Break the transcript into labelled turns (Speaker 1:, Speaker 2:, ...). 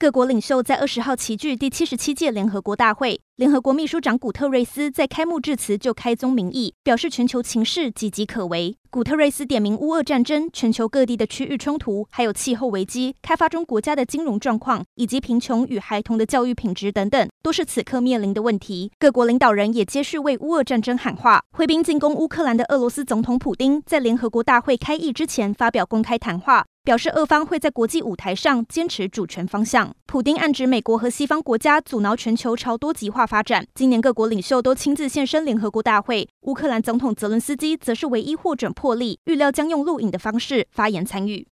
Speaker 1: 各国领袖在二十号齐聚第七十七届联合国大会。联合国秘书长古特瑞斯在开幕致辞就开宗明义，表示全球情势岌岌可危。古特瑞斯点名乌俄战争、全球各地的区域冲突，还有气候危机、开发中国家的金融状况，以及贫穷与孩童的教育品质等等，都是此刻面临的问题。各国领导人也接续为乌俄战争喊话。挥兵进攻乌克兰的俄罗斯总统普丁，在联合国大会开议之前发表公开谈话。表示俄方会在国际舞台上坚持主权方向。普丁暗指美国和西方国家阻挠全球朝多极化发展。今年各国领袖都亲自现身联合国大会，乌克兰总统泽伦斯基则是唯一获准破例，预料将用录影的方式发言参与。